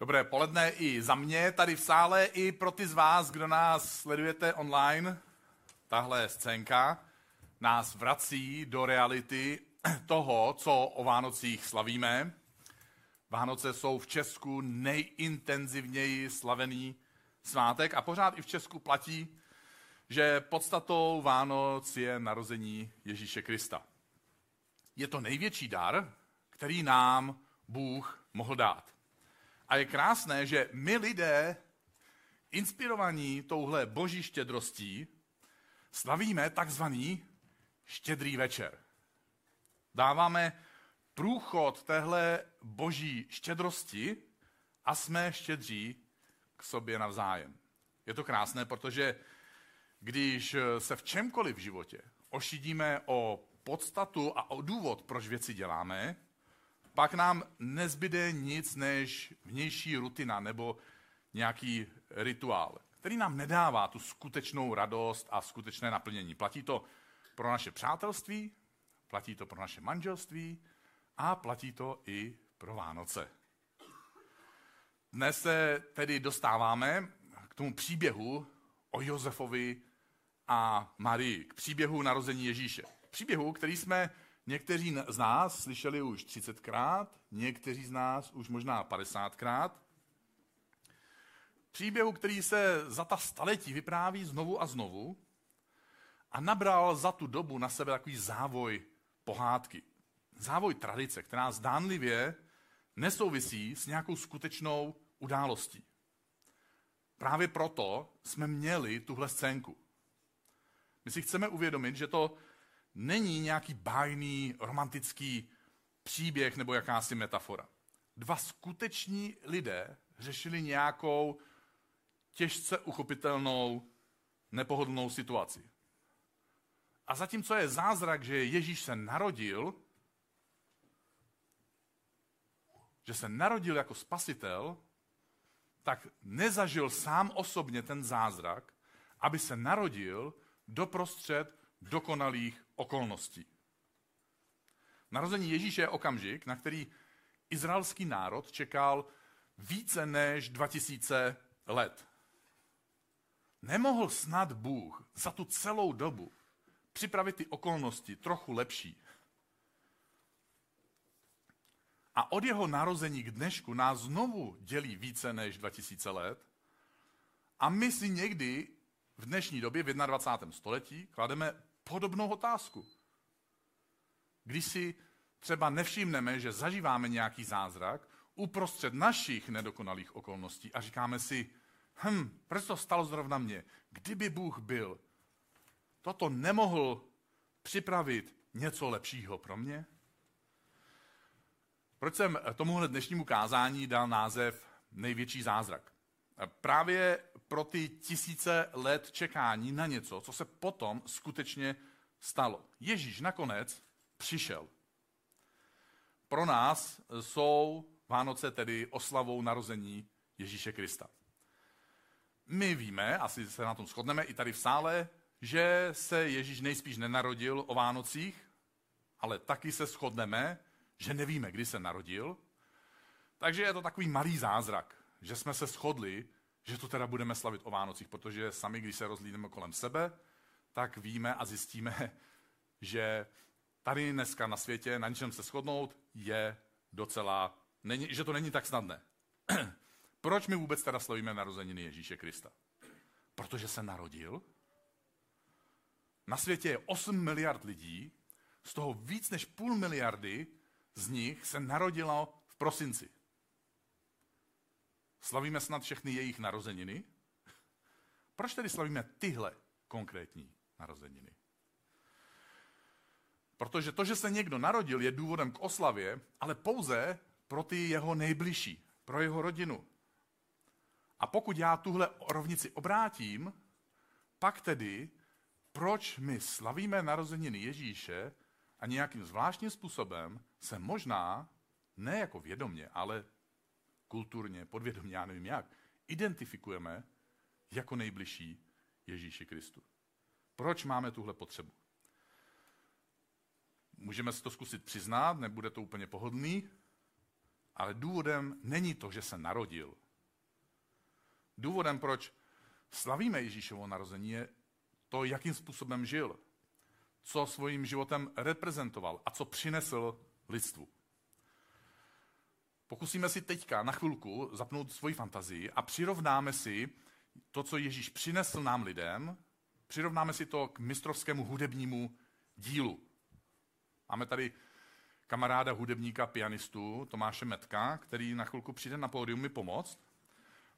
Dobré poledne i za mě tady v sále, i pro ty z vás, kdo nás sledujete online. Tahle scénka nás vrací do reality toho, co o Vánocích slavíme. Vánoce jsou v Česku nejintenzivněji slavený svátek a pořád i v Česku platí, že podstatou Vánoc je narození Ježíše Krista. Je to největší dar, který nám Bůh mohl dát. A je krásné, že my lidé, inspirovaní touhle boží štědrostí, slavíme takzvaný štědrý večer. Dáváme průchod téhle boží štědrosti a jsme štědří k sobě navzájem. Je to krásné, protože když se v čemkoliv v životě ošidíme o podstatu a o důvod, proč věci děláme, pak nám nezbyde nic než vnější rutina nebo nějaký rituál, který nám nedává tu skutečnou radost a skutečné naplnění. Platí to pro naše přátelství, platí to pro naše manželství a platí to i pro Vánoce. Dnes se tedy dostáváme k tomu příběhu o Josefovi a Marii, k příběhu narození Ježíše. Příběhu, který jsme Někteří z nás slyšeli už 30krát, někteří z nás už možná 50krát. Příběhu, který se za ta staletí vypráví znovu a znovu a nabral za tu dobu na sebe takový závoj pohádky. Závoj tradice, která zdánlivě nesouvisí s nějakou skutečnou událostí. Právě proto jsme měli tuhle scénku. My si chceme uvědomit, že to není nějaký bájný, romantický příběh nebo jakási metafora. Dva skuteční lidé řešili nějakou těžce uchopitelnou, nepohodlnou situaci. A zatímco je zázrak, že Ježíš se narodil, že se narodil jako spasitel, tak nezažil sám osobně ten zázrak, aby se narodil doprostřed dokonalých okolností. Narození Ježíše je okamžik, na který izraelský národ čekal více než 2000 let. Nemohl snad Bůh za tu celou dobu připravit ty okolnosti trochu lepší. A od jeho narození k dnešku nás znovu dělí více než 2000 let. A my si někdy v dnešní době, v 21. století, klademe podobnou otázku. Když si třeba nevšimneme, že zažíváme nějaký zázrak uprostřed našich nedokonalých okolností a říkáme si, hm, proč to stalo zrovna mě? Kdyby Bůh byl, toto nemohl připravit něco lepšího pro mě? Proč jsem tomuhle dnešnímu kázání dal název Největší zázrak? Právě pro ty tisíce let čekání na něco, co se potom skutečně stalo. Ježíš nakonec přišel. Pro nás jsou Vánoce tedy oslavou narození Ježíše Krista. My víme, asi se na tom shodneme i tady v sále, že se Ježíš nejspíš nenarodil o Vánocích, ale taky se shodneme, že nevíme, kdy se narodil. Takže je to takový malý zázrak, že jsme se shodli, že to teda budeme slavit o Vánocích, protože sami, když se rozlídneme kolem sebe, tak víme a zjistíme, že tady dneska na světě na něčem se shodnout je docela, není, že to není tak snadné. Proč my vůbec teda slavíme narozeniny Ježíše Krista? Protože se narodil. Na světě je 8 miliard lidí, z toho víc než půl miliardy z nich se narodilo v prosinci. Slavíme snad všechny jejich narozeniny? Proč tedy slavíme tyhle konkrétní narozeniny? Protože to, že se někdo narodil, je důvodem k oslavě, ale pouze pro ty jeho nejbližší, pro jeho rodinu. A pokud já tuhle rovnici obrátím, pak tedy, proč my slavíme narozeniny Ježíše a nějakým zvláštním způsobem se možná, ne jako vědomě, ale kulturně, podvědomě, já nevím jak, identifikujeme jako nejbližší Ježíši Kristu. Proč máme tuhle potřebu? Můžeme si to zkusit přiznat, nebude to úplně pohodlný, Ale důvodem není to, že se narodil. Důvodem, proč slavíme Ježíšovo narození, je to, jakým způsobem žil, co svým životem reprezentoval a co přinesl lidstvu. Pokusíme si teďka na chvilku zapnout svoji fantazii a přirovnáme si to, co Ježíš přinesl nám lidem, přirovnáme si to k mistrovskému hudebnímu dílu. Máme tady kamaráda hudebníka, pianistu Tomáše Metka, který na chvilku přijde na pódium mi pomoct,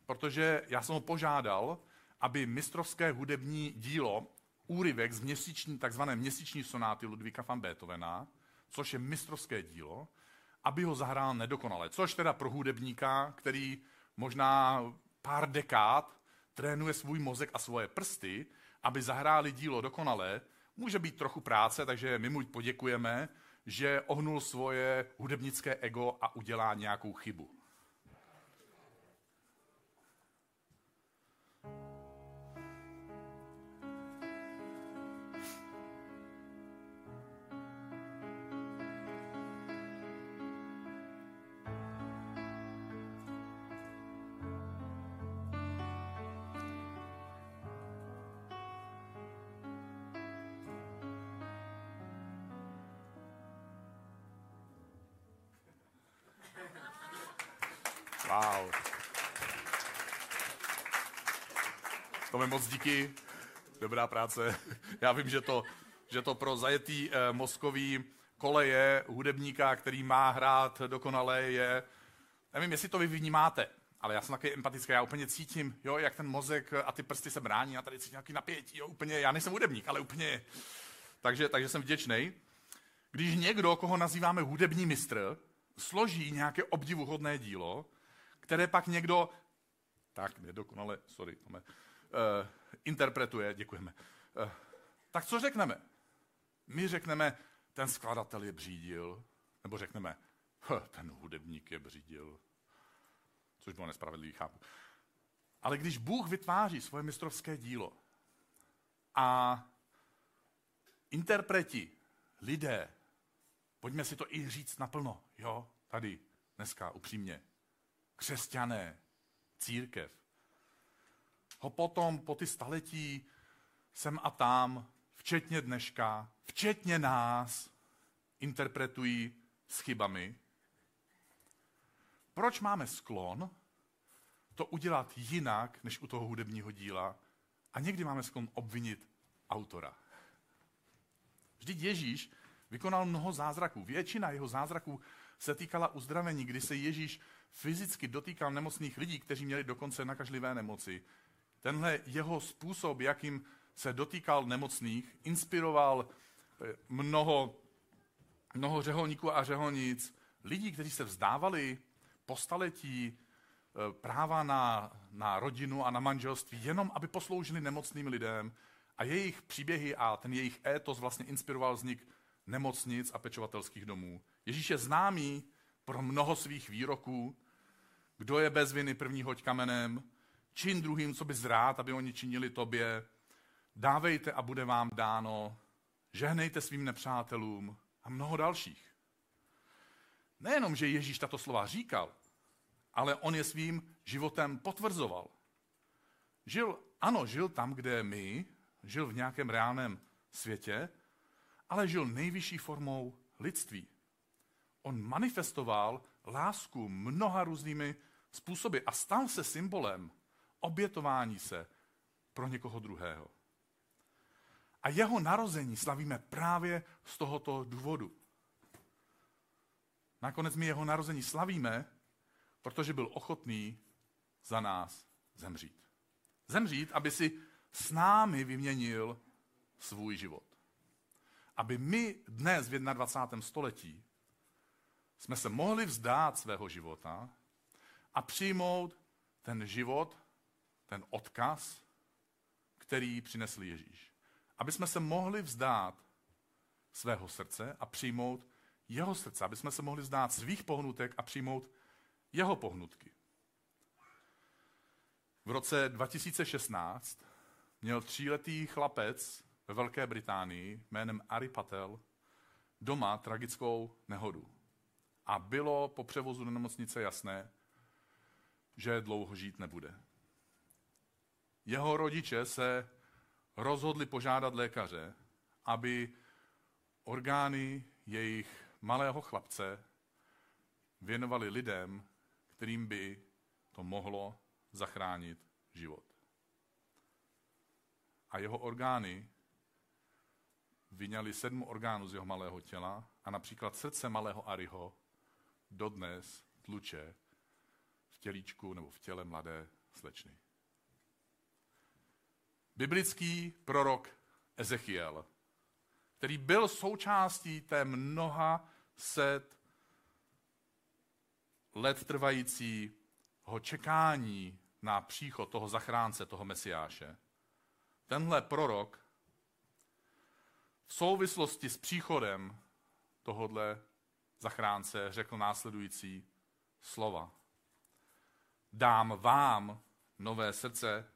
protože já jsem ho požádal, aby mistrovské hudební dílo, úryvek z měsíční, takzvané měsíční sonáty Ludvíka van Beethovena, což je mistrovské dílo, aby ho zahrál nedokonale. Což teda pro hudebníka, který možná pár dekád trénuje svůj mozek a svoje prsty, aby zahráli dílo dokonale, může být trochu práce, takže my mu poděkujeme, že ohnul svoje hudebnické ego a udělá nějakou chybu. Wow. Tome moc díky, dobrá práce. Já vím, že to, že to pro zajetý eh, mozkový koleje hudebníka, který má hrát dokonale, je... Nevím, jestli to vy vnímáte, ale já jsem taky empatický, já úplně cítím, jo, jak ten mozek a ty prsty se brání, a tady cítím nějaký napětí, jo, úplně, já nejsem hudebník, ale úplně... Takže, takže jsem vděčný. Když někdo, koho nazýváme hudební mistr, složí nějaké obdivuhodné dílo, které pak někdo, tak nedokonale, sorry, uh, interpretuje, děkujeme. Uh, tak co řekneme? My řekneme, ten skladatel je břídil, nebo řekneme, ten hudebník je břídil, což bylo nespravedlivý, chápu. Ale když Bůh vytváří svoje mistrovské dílo a interpreti, lidé, pojďme si to i říct naplno, jo, tady, dneska, upřímně, křesťané, církev, ho potom po ty staletí sem a tam, včetně dneška, včetně nás, interpretují s chybami. Proč máme sklon to udělat jinak, než u toho hudebního díla? A někdy máme sklon obvinit autora. Vždyť Ježíš vykonal mnoho zázraků. Většina jeho zázraků se týkala uzdravení, kdy se Ježíš fyzicky dotýkal nemocných lidí, kteří měli dokonce nakažlivé nemoci. Tenhle jeho způsob, jakým se dotýkal nemocných, inspiroval eh, mnoho, mnoho řeholníků a řeholnic, lidí, kteří se vzdávali po staletí eh, práva na, na rodinu a na manželství, jenom aby posloužili nemocným lidem. A jejich příběhy a ten jejich étos vlastně inspiroval vznik nemocnic a pečovatelských domů. Ježíš je známý pro mnoho svých výroků. Kdo je bez viny, první hoď kamenem. Čin druhým, co by zrád, aby oni činili tobě. Dávejte a bude vám dáno. Žehnejte svým nepřátelům a mnoho dalších. Nejenom, že Ježíš tato slova říkal, ale on je svým životem potvrzoval. Žil, ano, žil tam, kde my, žil v nějakém reálném světě, ale žil nejvyšší formou lidství. On manifestoval lásku mnoha různými způsoby a stal se symbolem obětování se pro někoho druhého. A jeho narození slavíme právě z tohoto důvodu. Nakonec my jeho narození slavíme, protože byl ochotný za nás zemřít. Zemřít, aby si s námi vyměnil svůj život. Aby my dnes v 21. století jsme se mohli vzdát svého života a přijmout ten život, ten odkaz, který přinesl Ježíš. Aby jsme se mohli vzdát svého srdce a přijmout jeho srdce, aby jsme se mohli vzdát svých pohnutek a přijmout jeho pohnutky. V roce 2016 měl tříletý chlapec ve Velké Británii jménem Ari Patel doma tragickou nehodu. a bylo po převozu do nemocnice jasné, že dlouho žít nebude. Jeho rodiče se rozhodli požádat lékaře, aby orgány jejich malého chlapce věnovali lidem, kterým by to mohlo zachránit život. A jeho orgány vyňali sedm orgánů z jeho malého těla a například srdce malého Ariho dodnes tluče tělíčku nebo v těle mladé slečny. Biblický prorok Ezechiel, který byl součástí té mnoha set let trvajícího čekání na příchod toho zachránce, toho mesiáše. Tenhle prorok v souvislosti s příchodem tohodle zachránce řekl následující slova. Dám vám nové srdce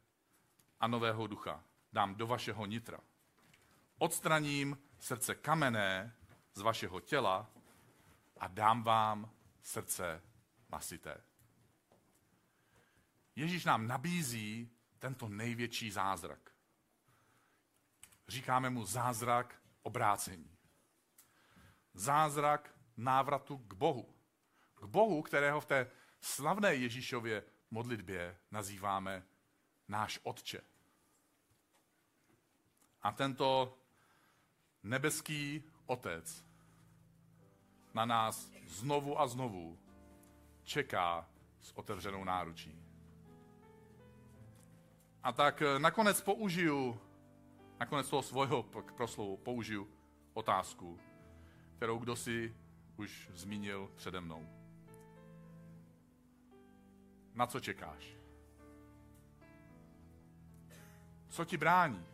a nového ducha. Dám do vašeho nitra. Odstraním srdce kamenné z vašeho těla a dám vám srdce masité. Ježíš nám nabízí tento největší zázrak. Říkáme mu zázrak obrácení. Zázrak návratu k Bohu. K Bohu, kterého v té slavné Ježíšově modlitbě nazýváme náš Otče. A tento nebeský Otec na nás znovu a znovu čeká s otevřenou náručí. A tak nakonec použiju, nakonec toho svého proslovu použiju otázku, kterou kdo si už zmínil přede mnou. Na co čekáš? Co ti brání?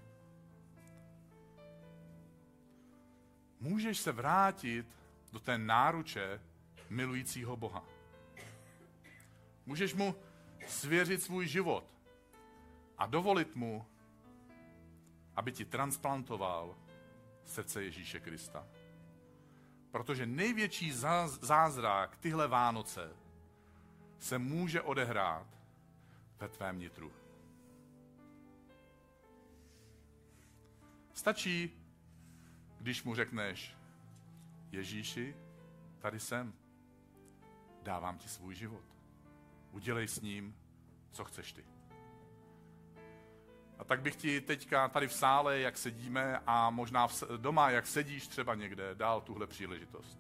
Můžeš se vrátit do té náruče milujícího Boha. Můžeš mu svěřit svůj život a dovolit mu, aby ti transplantoval srdce Ježíše Krista. Protože největší zázrak tyhle Vánoce se může odehrát ve tvém nitru. Stačí, když mu řekneš, Ježíši, tady jsem, dávám ti svůj život. Udělej s ním, co chceš ty. A tak bych ti teďka tady v sále, jak sedíme a možná doma, jak sedíš třeba někde, dál tuhle příležitost.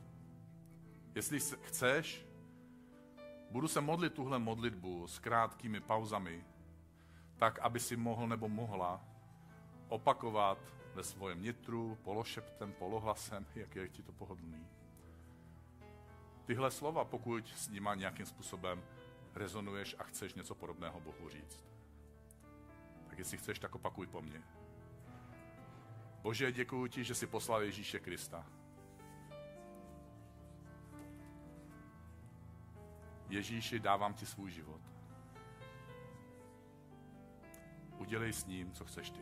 Jestli chceš, budu se modlit tuhle modlitbu s krátkými pauzami, tak, aby si mohl nebo mohla opakovat ve svém nitru, pološeptem, polohlasem, jak je ti to pohodlný. Tyhle slova, pokud s nima nějakým způsobem rezonuješ a chceš něco podobného Bohu říct. Tak jestli chceš, tak opakuj po mně. Bože, děkuji ti, že jsi poslal Ježíše Krista. Ježíši, dávám ti svůj život. Udělej s ním, co chceš ty.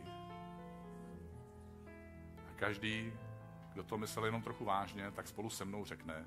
A každý, kdo to myslel jenom trochu vážně, tak spolu se mnou řekne,